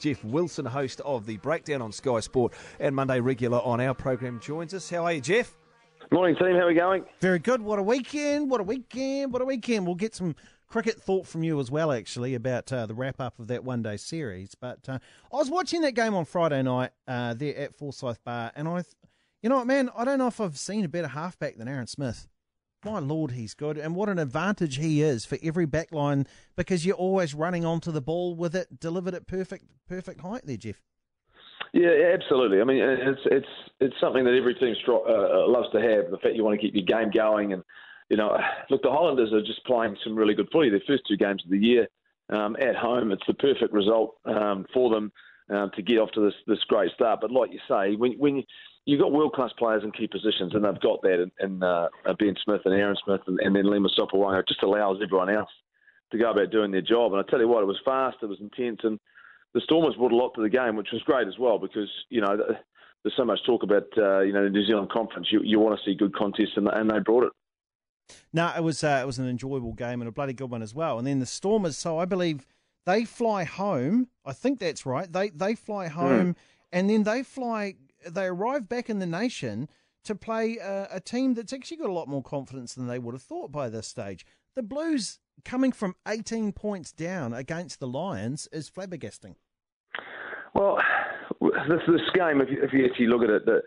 Jeff Wilson, host of the Breakdown on Sky Sport and Monday regular on our program, joins us. How are you, Jeff? Morning, team. How are we going? Very good. What a weekend! What a weekend! What a weekend! We'll get some cricket thought from you as well, actually, about uh, the wrap up of that one day series. But uh, I was watching that game on Friday night uh, there at Forsyth Barr, and I, you know what, man, I don't know if I've seen a better halfback than Aaron Smith. My lord, he's good, and what an advantage he is for every backline because you're always running onto the ball with it delivered at perfect perfect height there, Jeff. Yeah, absolutely. I mean, it's it's it's something that every team uh, uh, loves to have. The fact you want to keep your game going, and you know, look, the Highlanders are just playing some really good footy. Their first two games of the year um, at home, it's the perfect result um, for them um, to get off to this this great start. But like you say, when when you've got world class players in key positions, and they've got that in, in uh, Ben Smith and Aaron Smith, and, and then Lima it just allows everyone else to go about doing their job. And I tell you what, it was fast, it was intense, and the Stormers brought a lot to the game, which was great as well because you know there's so much talk about uh, you know the New Zealand conference. You you want to see good contests, and, and they brought it. No, it was uh, it was an enjoyable game and a bloody good one as well. And then the Stormers, so I believe they fly home. I think that's right. They they fly hmm. home, mm. and then they fly. They arrive back in the nation to play a, a, team that's actually got a lot more confidence than they would have thought by this stage. The Blues coming from 18 points down against the Lions is flabbergasting. Well, this, this game, if you, if you actually look at it, the,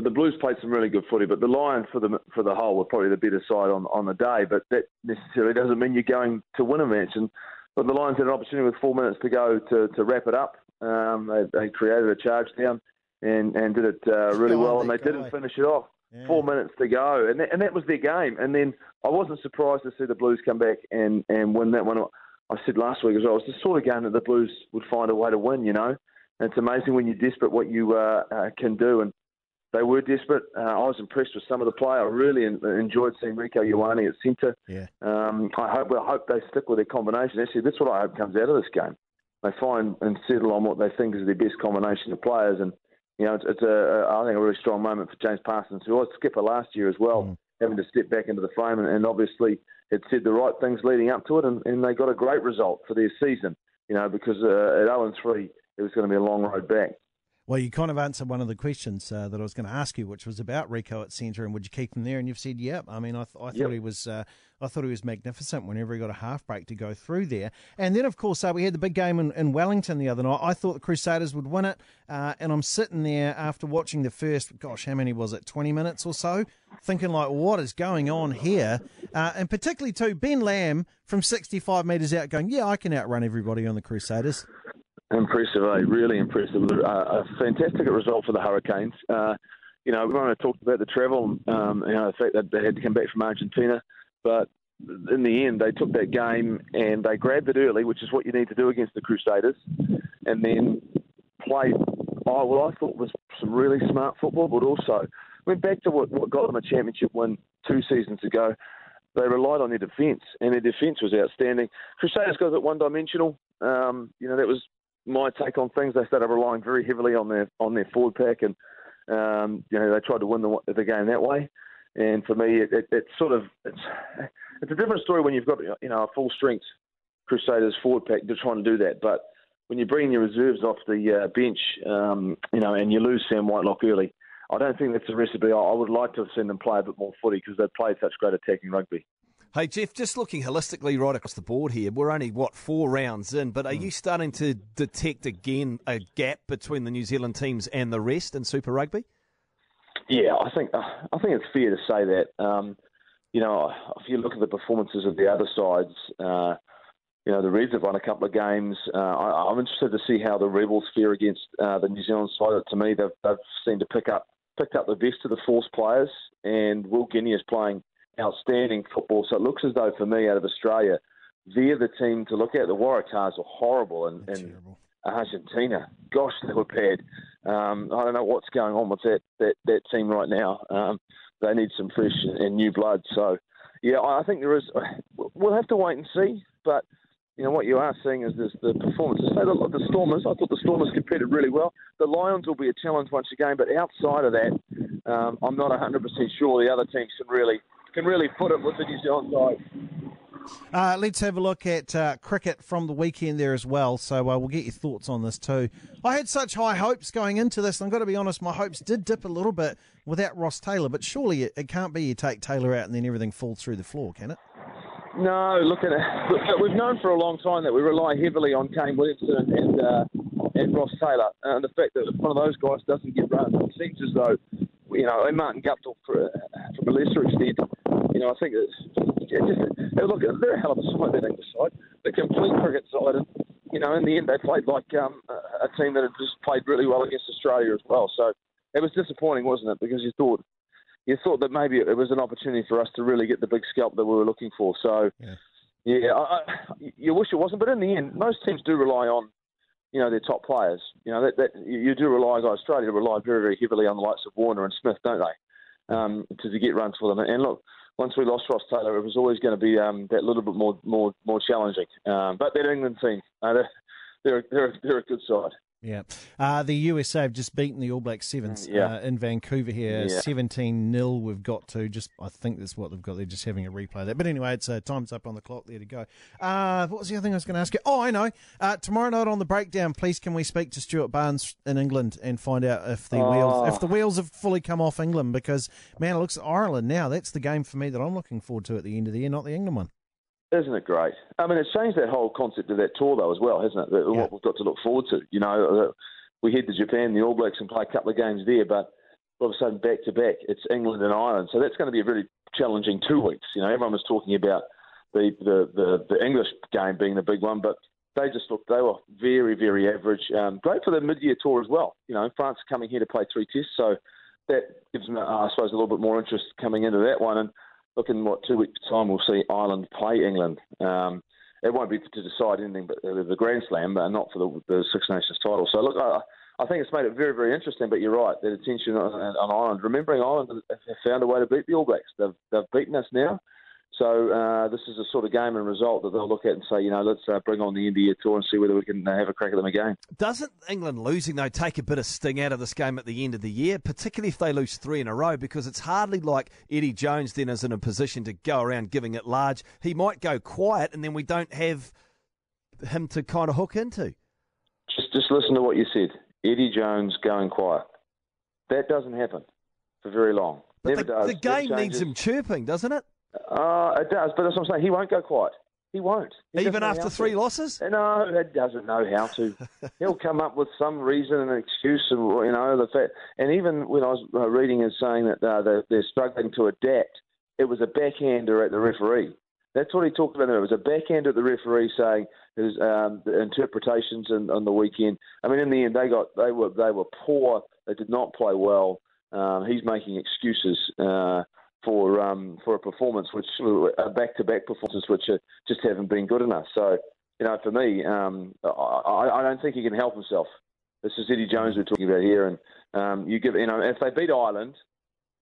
the Blues played some really good footy, but the Lions for the for the whole were probably the better side on on the day. But that necessarily doesn't mean you're going to win a match. And but the Lions had an opportunity with four minutes to go to, to wrap it up. Um, they, they created a charge down and and did it uh, really well, and they guy. didn't finish it off. Yeah. Four minutes to go, and that, and that was their game. And then I wasn't surprised to see the Blues come back and and win that one. I said last week as well. It was the sort of game that the Blues would find a way to win. You know, and it's amazing when you're desperate what you uh, uh, can do. And they were desperate. Uh, I was impressed with some of the play. I really enjoyed seeing Rieko Ioane at centre. Yeah. Um, I hope I hope they stick with their combination. Actually, that's what I hope comes out of this game. They find and settle on what they think is their best combination of players. And you know, it's, it's a, a I think a really strong moment for James Parsons, who was skipper last year as well, mm. having to step back into the frame and, and obviously had said the right things leading up to it, and, and they got a great result for their season. You know, because uh, at 0 3, it was going to be a long road back. Well, you kind of answered one of the questions uh, that I was going to ask you, which was about Rieko at centre, and would you keep him there? And you've said, "Yep." I mean, I, th- I thought he was, uh, I thought he was magnificent whenever he got a half break to go through there. And then, of course, uh, we had the big game in, in, Wellington the other night. I thought the Crusaders would win it, uh, and I'm sitting there after watching the first, gosh, how many was it, 20 minutes or so, thinking like, what is going on here? Uh, and particularly too, Ben Lam from 65 metres out, going, "Yeah, I can outrun everybody on the Crusaders." Impressive, eh? really impressive. Uh, a fantastic result for the Hurricanes. Uh, you know, we have talked about the travel, um, you know, the fact that they had to come back from Argentina, but in the end, they took that game and they grabbed it early, which is what you need to do against the Crusaders, and then played. Oh, well, I thought was some really smart football, but also went back to what, what got them a championship win two seasons ago. They relied on their defence, and their defence was outstanding. Crusaders got a one-dimensional. Um, you know, that was my take on things. They started relying very heavily on their on their forward pack, and um, you know they tried to win the, the game that way. And for me, it, it, it's sort of it's it's a different story when you've got you know a full strength Crusaders forward pack. They're trying to do that, but when you bring your reserves off the uh, bench, um, you know, and you lose Sam Whitelock early, I don't think that's a recipe. I, I would like to have seen them play a bit more footy because they've played such great attacking rugby. Hey, Jeff, just looking holistically right across the board here, we're only, what, four rounds in, but are mm. you starting to detect again a gap between the New Zealand teams and the rest in Super Rugby? Yeah, I think I think it's fair to say that. Um, you know, if you look at the performances of the other sides, uh, you know, the Reds have won a couple of games. Uh, I, am interested to see how the Rebels fare against uh, the New Zealand side. To me, they've, they've seemed to pick up picked up the best of the Force players, and Will Genia is playing outstanding football. So it looks as though, for me, out of Australia, they're the team to look at. The Waratahs are horrible in, in Argentina. Gosh, they were bad. Um, I don't know what's going on with that that, that team right now. Um, they need some fresh and new blood. So, yeah, I think there is. We'll have to wait and see. But you know what you are seeing is this, the performances. Say the, the Stormers. I thought the Stormers competed really well. The Lions will be a challenge once again. But outside of that, um, I'm not 100% sure the other teams can really can really put it with the New Zealand side. Uh, let's have a look at uh, cricket from the weekend there as well. So uh, we'll get your thoughts on this too. I had such high hopes going into this, and I've got to be honest, my hopes did dip a little bit without Ross Taylor. But surely it, it can't be you take Taylor out and then everything falls through the floor, can it? No, look at it. We've known for a long time that we rely heavily on Kane Williamson and uh, and Ross Taylor, and the fact that one of those guys doesn't get run, it seems as though you know, and Martin Guptill for, from a lesser extent. You know, I think it's, it's just look, they're a hell of a side that English side, the complete cricket side, and you know, in the end they played like um, a team that had just played really well against Australia as well. So it was disappointing, wasn't it? Because you thought you thought that maybe it was an opportunity for us to really get the big scalp that we were looking for. So, yeah, yeah I, I, you wish it wasn't, but in the end, most teams do rely on, you know, their top players. You know, that, that you do rely, like Australia rely very, very heavily on the likes of Warner and Smith, don't they, um, to, to get runs for them. And look, once we lost Ross Taylor, it was always going to be um, that little bit more, more, more challenging. Um, but that England team, uh, they're, they're, they're, they're a good side. Yeah. Uh, the USA have just beaten the All Black Sevens mm, yeah. uh, in Vancouver here. 17 yeah. 0 we've got to. Just I think that's what they've got. They're just having a replay there. But anyway, it's uh, time's up on the clock there to go. Uh, what was the other thing I was going to ask you? Oh, I know. Uh, tomorrow night on the breakdown, please can we speak to Stuart Barnes in England and find out if the oh. wheels if the wheels have fully come off England because man, it looks at Ireland now. That's the game for me that I'm looking forward to at the end of the year, not the England one. Isn't it great? I mean, it's changed that whole concept of that tour, though, as well, hasn't it? Yeah. What we've got to look forward to. You know, uh, we head to Japan, the All Blacks, and play a couple of games there, but all of a sudden, back to back, it's England and Ireland. So that's going to be a really challenging two weeks. You know, everyone was talking about the the, the, the English game being the big one, but they just looked they were very very average. Um, great for the mid-year tour as well. You know, France coming here to play three tests, so that gives them, uh, I suppose, a little bit more interest coming into that one. And look in what two weeks' time we'll see Ireland play England. Um, it won't be to decide anything but the Grand Slam, but not for the, the Six Nations title. So look, I, I think it's made it very, very interesting. But you're right, that attention on, on Ireland. Remembering Ireland have found a way to beat the All Blacks. They've they've beaten us now. So uh, this is a sort of game and result that they'll look at and say, you know, let's uh, bring on the India tour and see whether we can uh, have a crack at them again. Doesn't England losing though take a bit of sting out of this game at the end of the year, particularly if they lose three in a row? Because it's hardly like Eddie Jones then is in a position to go around giving it large. He might go quiet, and then we don't have him to kind of hook into. Just just listen to what you said. Eddie Jones going quiet. That doesn't happen for very long. But Never the, does. The game needs him chirping, doesn't it? Uh, it does, but as I'm saying. He won't go quiet. He won't. He Even after three to. losses? No, he doesn't know how to. He'll come up with some reason and excuse, and you know the fact. And even when I was uh, reading and saying that uh, they're, they're struggling to adapt, it was a backhander at the referee. That's what he talked about. There. It was a backhand at the referee saying his um, interpretations in, on the weekend. I mean, in the end, they got they were they were poor. They did not play well. Um, he's making excuses. Uh, for um, for a performance which uh, back to back performances which are, just haven't been good enough. So you know, for me, um, I, I, don't think he can help himself. This is Eddie Jones we're talking about here, and um, you give you know if they beat Ireland,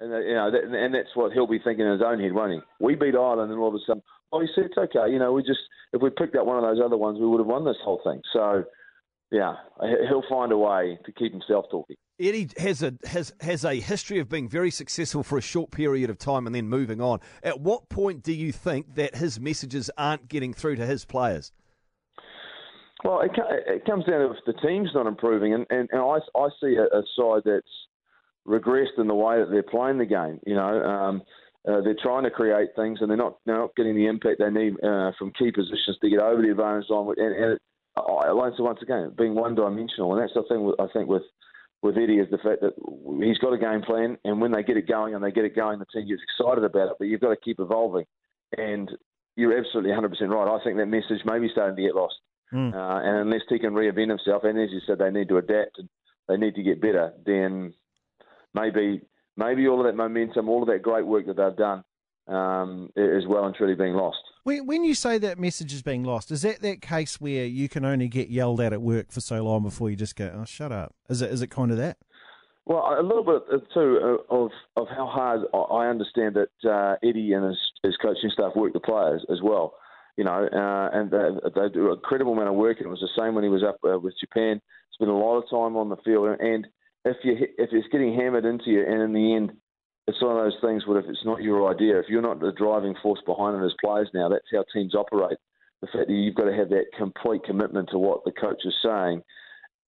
and uh, you know, that, and that's what he'll be thinking in his own head, won't he? We beat Ireland, and all of a sudden, oh, he said it's okay. You know, we just if we picked up one of those other ones, we would have won this whole thing. So yeah, he'll find a way to keep himself talking. Eddie has a has has a history of being very successful for a short period of time and then moving on. At what point do you think that his messages aren't getting through to his players? Well, it, it comes down to if the team's not improving, and, and, and I, I see a, a, side that's regressed in the way that they're playing the game. You know, um, uh, they're trying to create things, and they're not they're not getting the impact they need uh, from key positions to get over the advantage line. And, and it, I, once again, being one dimensional, and that's the thing I think with with Eddie is the fact that he's got a game plan, and when they get it going and they get it going, the team gets excited about it. But you've got to keep evolving, and you're absolutely 100% right. I think that message may be starting to get lost, mm. uh, and unless he can reinvent himself, and as you said, they need to adapt and they need to get better. Then maybe maybe all of that momentum, all of that great work that they've done, um, is well and truly being lost. When, when you say that message is being lost, is that that case where you can only get yelled at at work for so long before you just go, "Oh, shut up"? Is it is it kind of that? Well, a little bit too uh, of of how hard I understand that uh, Eddie and his, his coaching staff work the players as well. You know, uh, and they, they, do an incredible amount of work. And it was the same when he was up uh, with Japan. Spent a lot of time on the field, and if you if it's getting hammered into you, and in the end it's one of those things where if it's not your idea, if you're not the driving force behind it as players now, that's how teams operate. The fact that you've got to have that complete commitment to what the coach is saying.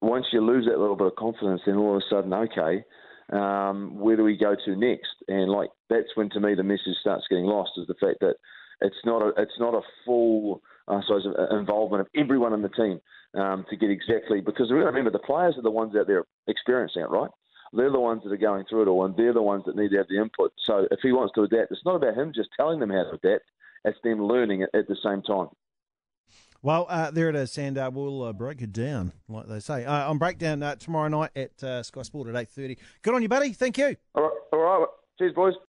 Once you lose that little bit of confidence, then all of a sudden, okay, um, where do we go to next? And like that's when, to me, the message starts getting lost. Is the fact that it's not a it's not a full I suppose involvement of everyone in the team um, to get exactly because remember the players are the ones out there experiencing it, right? They're the ones that are going through it all, and they're the ones that need to have the input. So if he wants to adapt, it's not about him just telling them how to adapt. It's them learning it at the same time. Well, uh, there it is, and uh, we'll uh, break it down, like they say, uh, on breakdown uh, tomorrow night at uh, Sky Sport at eight thirty. Good on you, buddy. Thank you. All right, all right. Cheers, boys.